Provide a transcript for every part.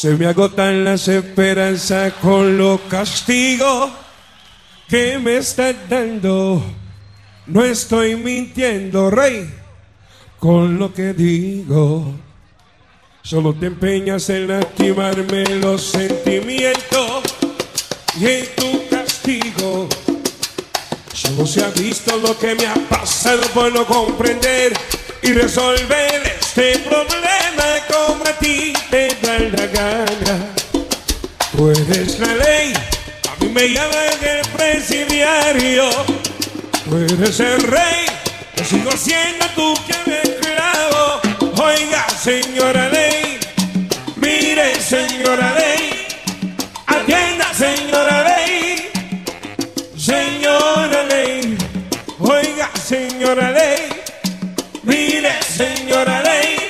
Se me agotan las esperanzas con los castigos que me estás dando. No estoy mintiendo, rey, con lo que digo. Solo te empeñas en lastimarme los sentimientos y en tu castigo. Solo se ha visto lo que me ha pasado por no comprender y resolver este problema como a ti te da la gana. La ley, a mí me llaman el presidiario. Tú eres el rey, yo sigo siendo tu que esclavo. Oiga, señora ley, mire, señora ley, atienda, señora ley, señora ley, oiga, señora ley, señora ley,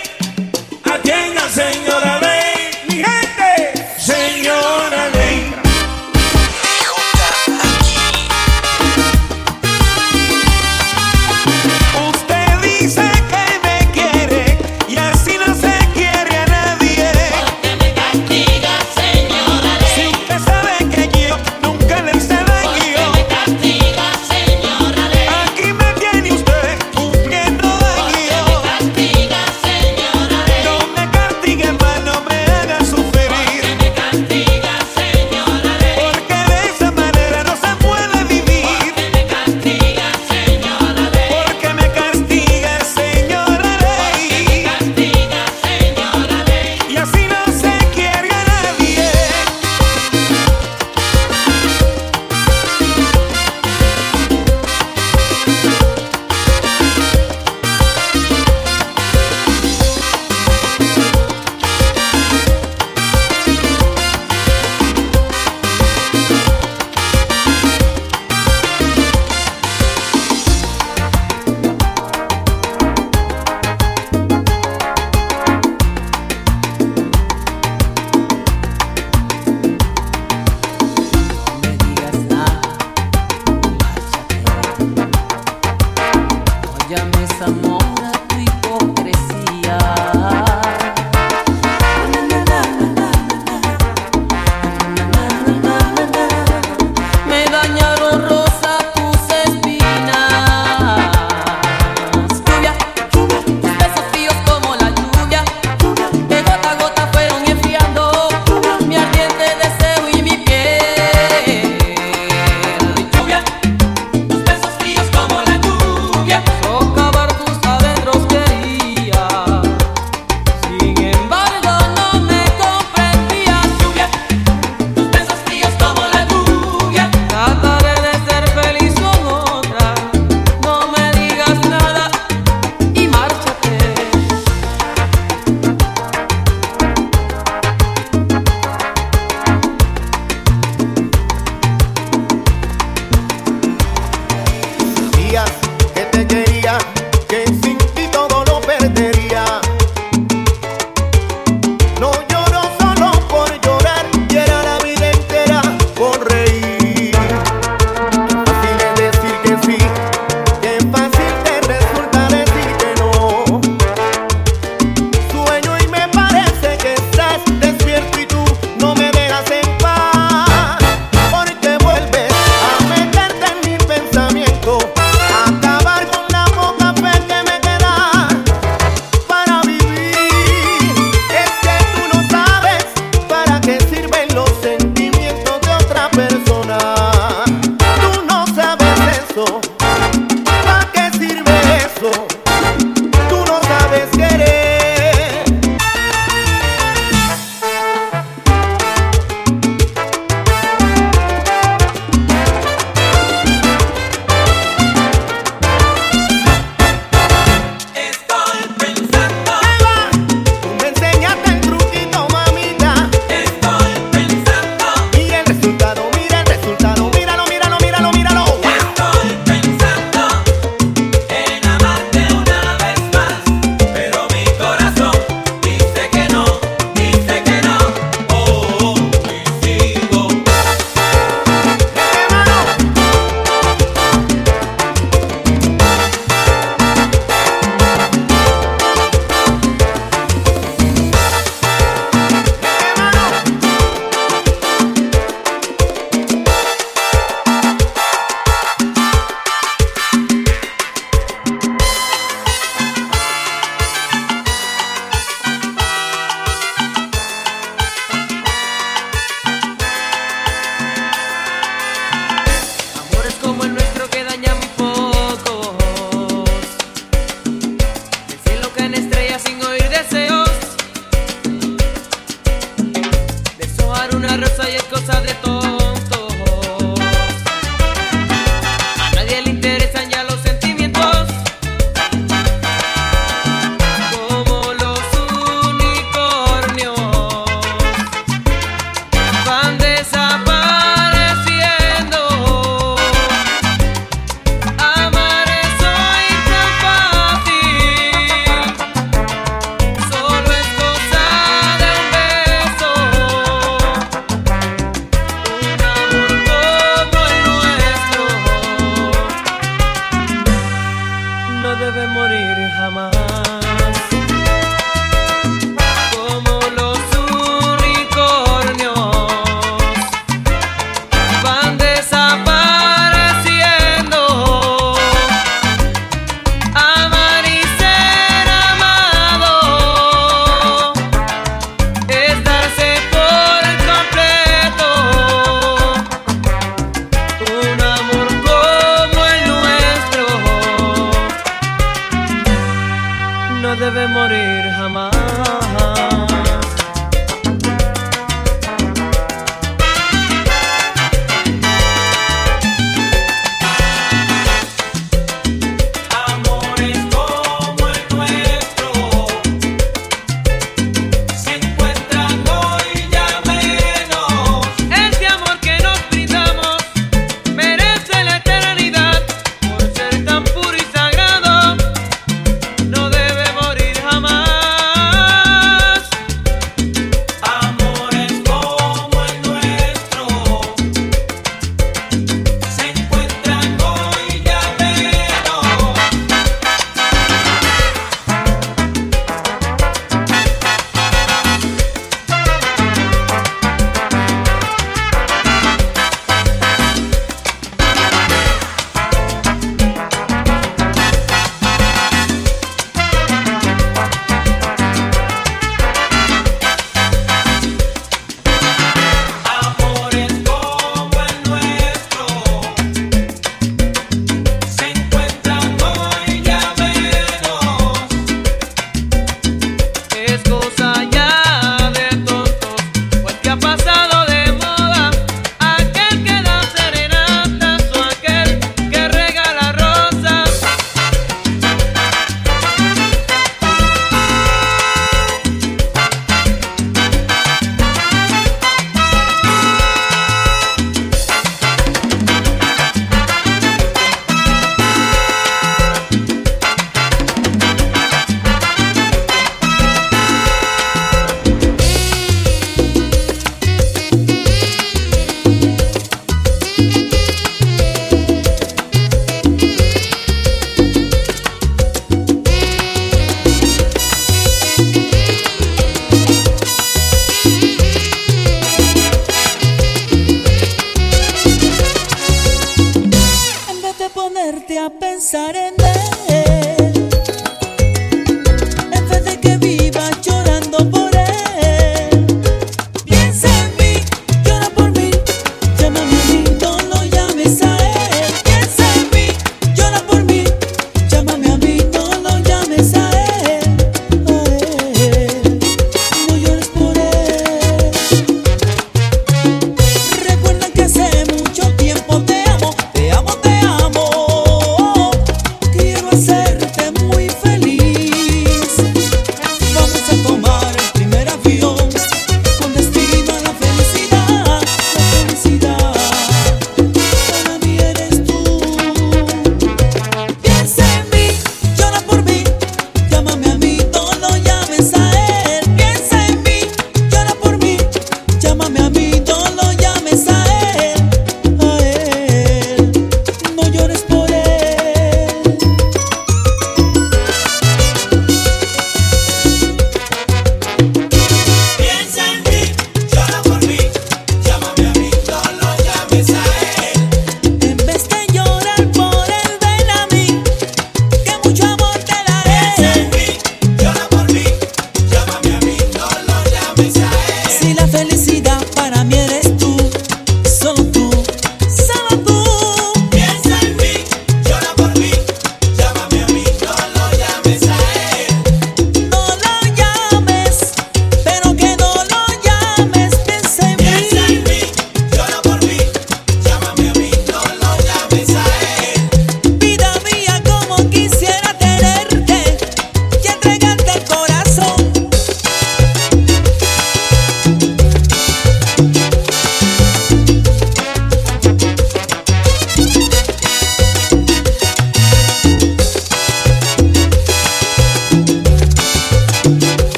y es cosa de tontos.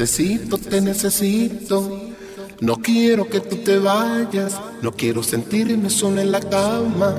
necesito, te necesito. No quiero que tú te vayas, no quiero sentirme solo en la cama.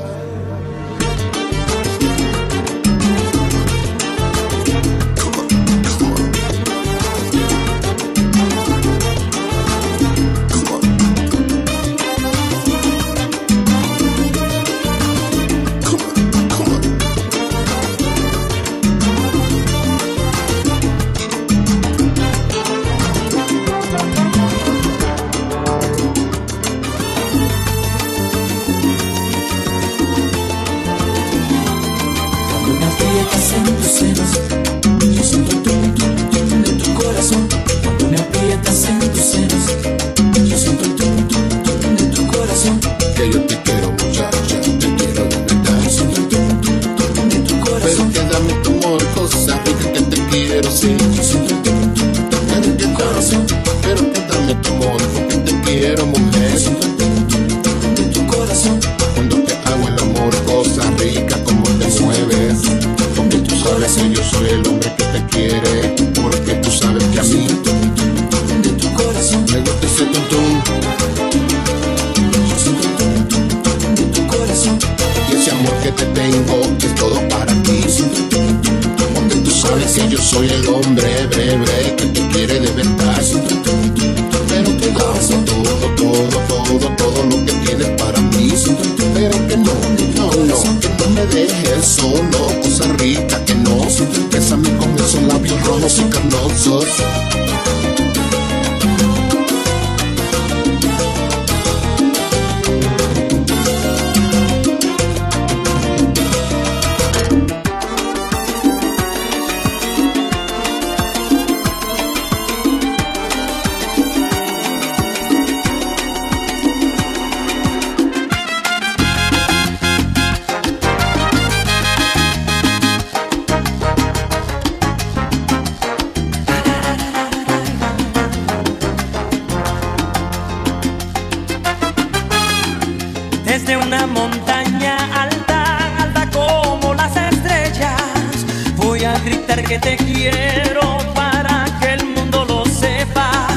que te quiero para que el mundo lo sepa,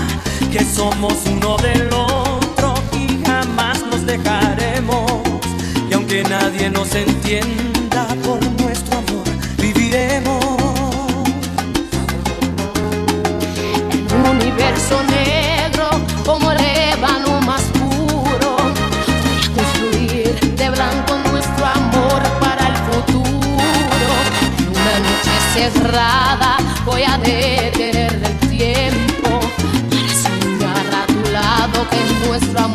que somos uno del otro y jamás nos dejaremos. Y aunque nadie nos entienda por nuestro amor, viviremos. En un universo negro cerrada, voy a detener el tiempo para llegar a tu lado que nuestro amor.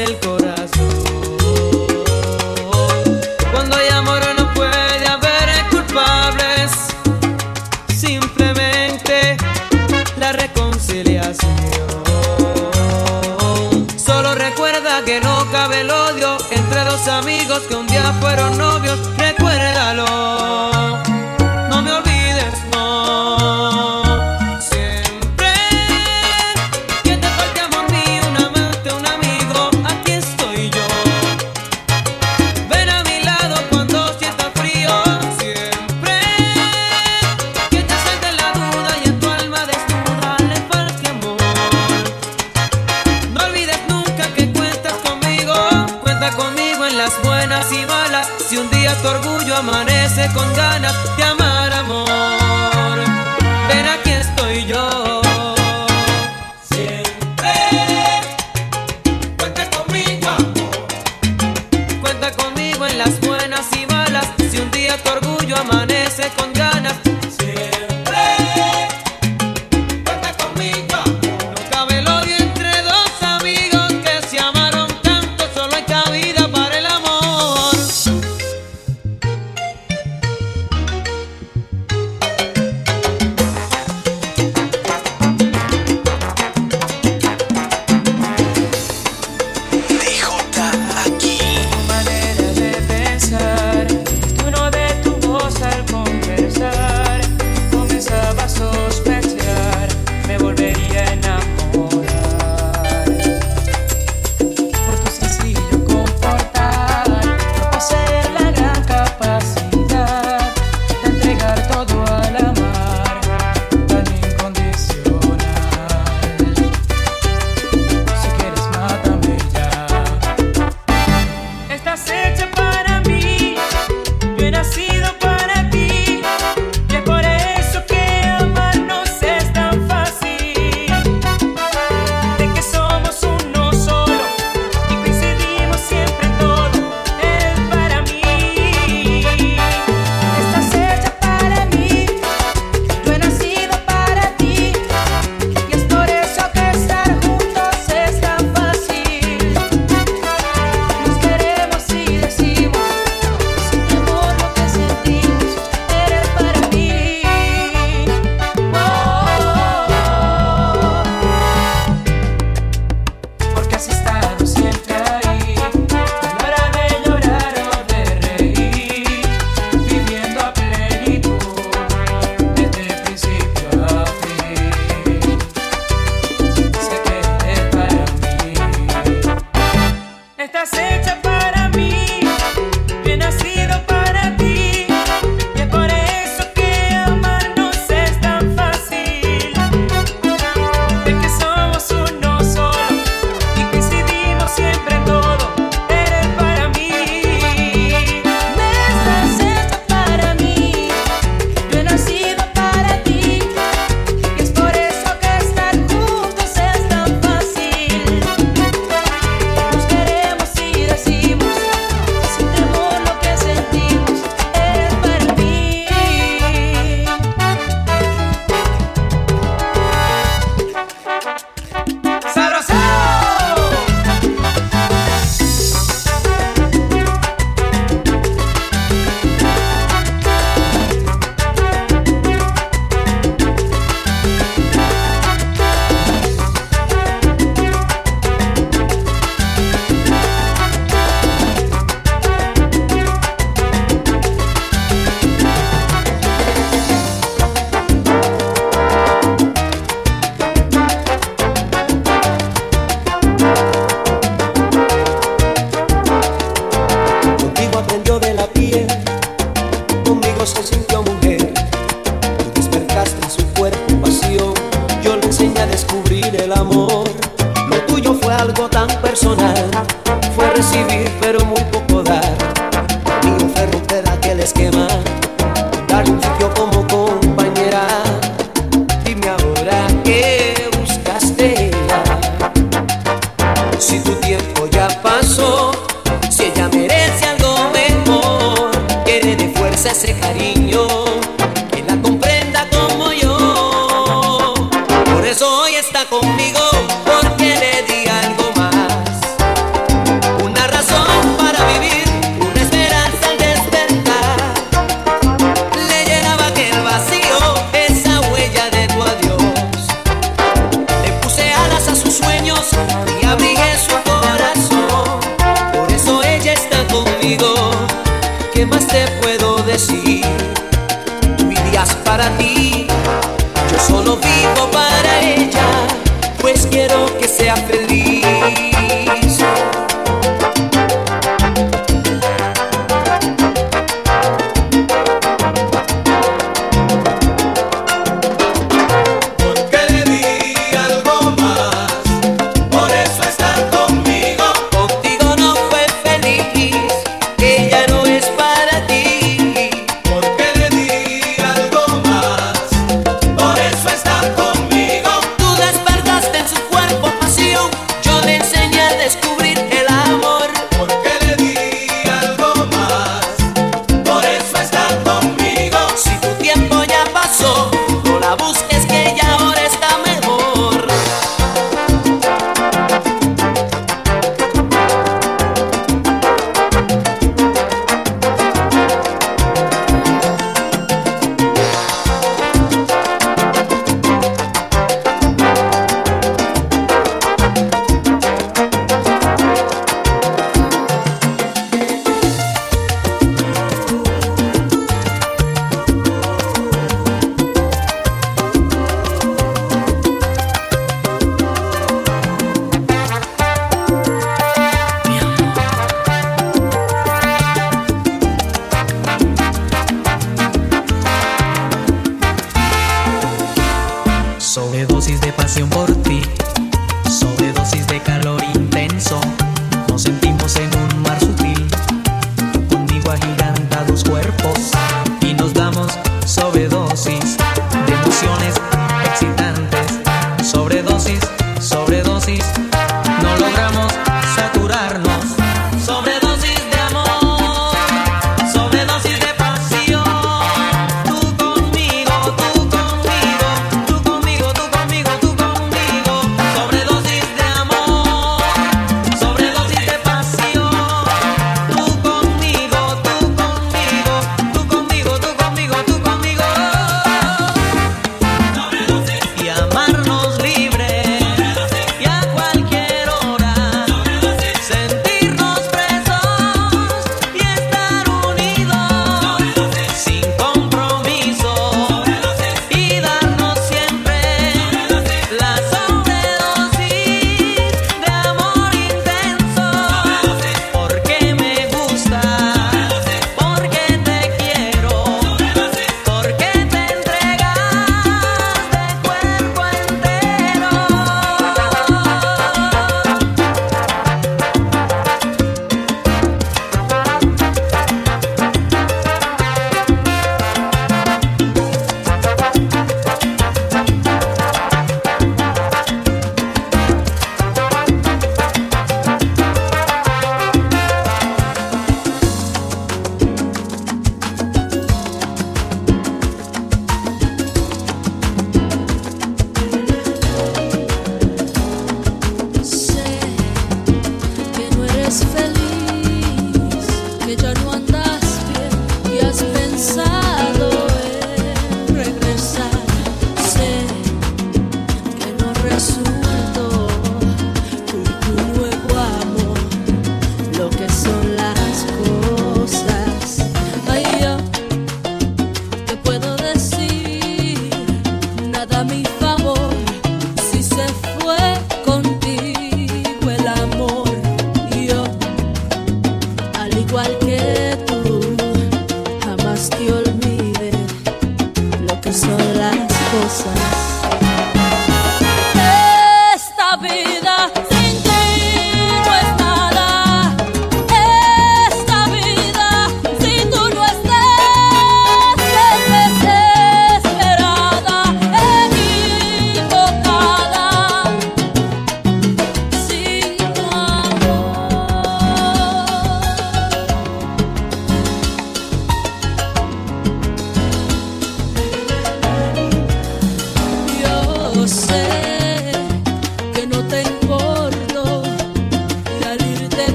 el corazón. Cuando hay amor no puede haber culpables, simplemente la reconciliación. Solo recuerda que no cabe el odio entre dos amigos que un día fueron novios.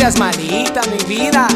Gracias, manita, mi vida.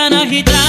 Gitana,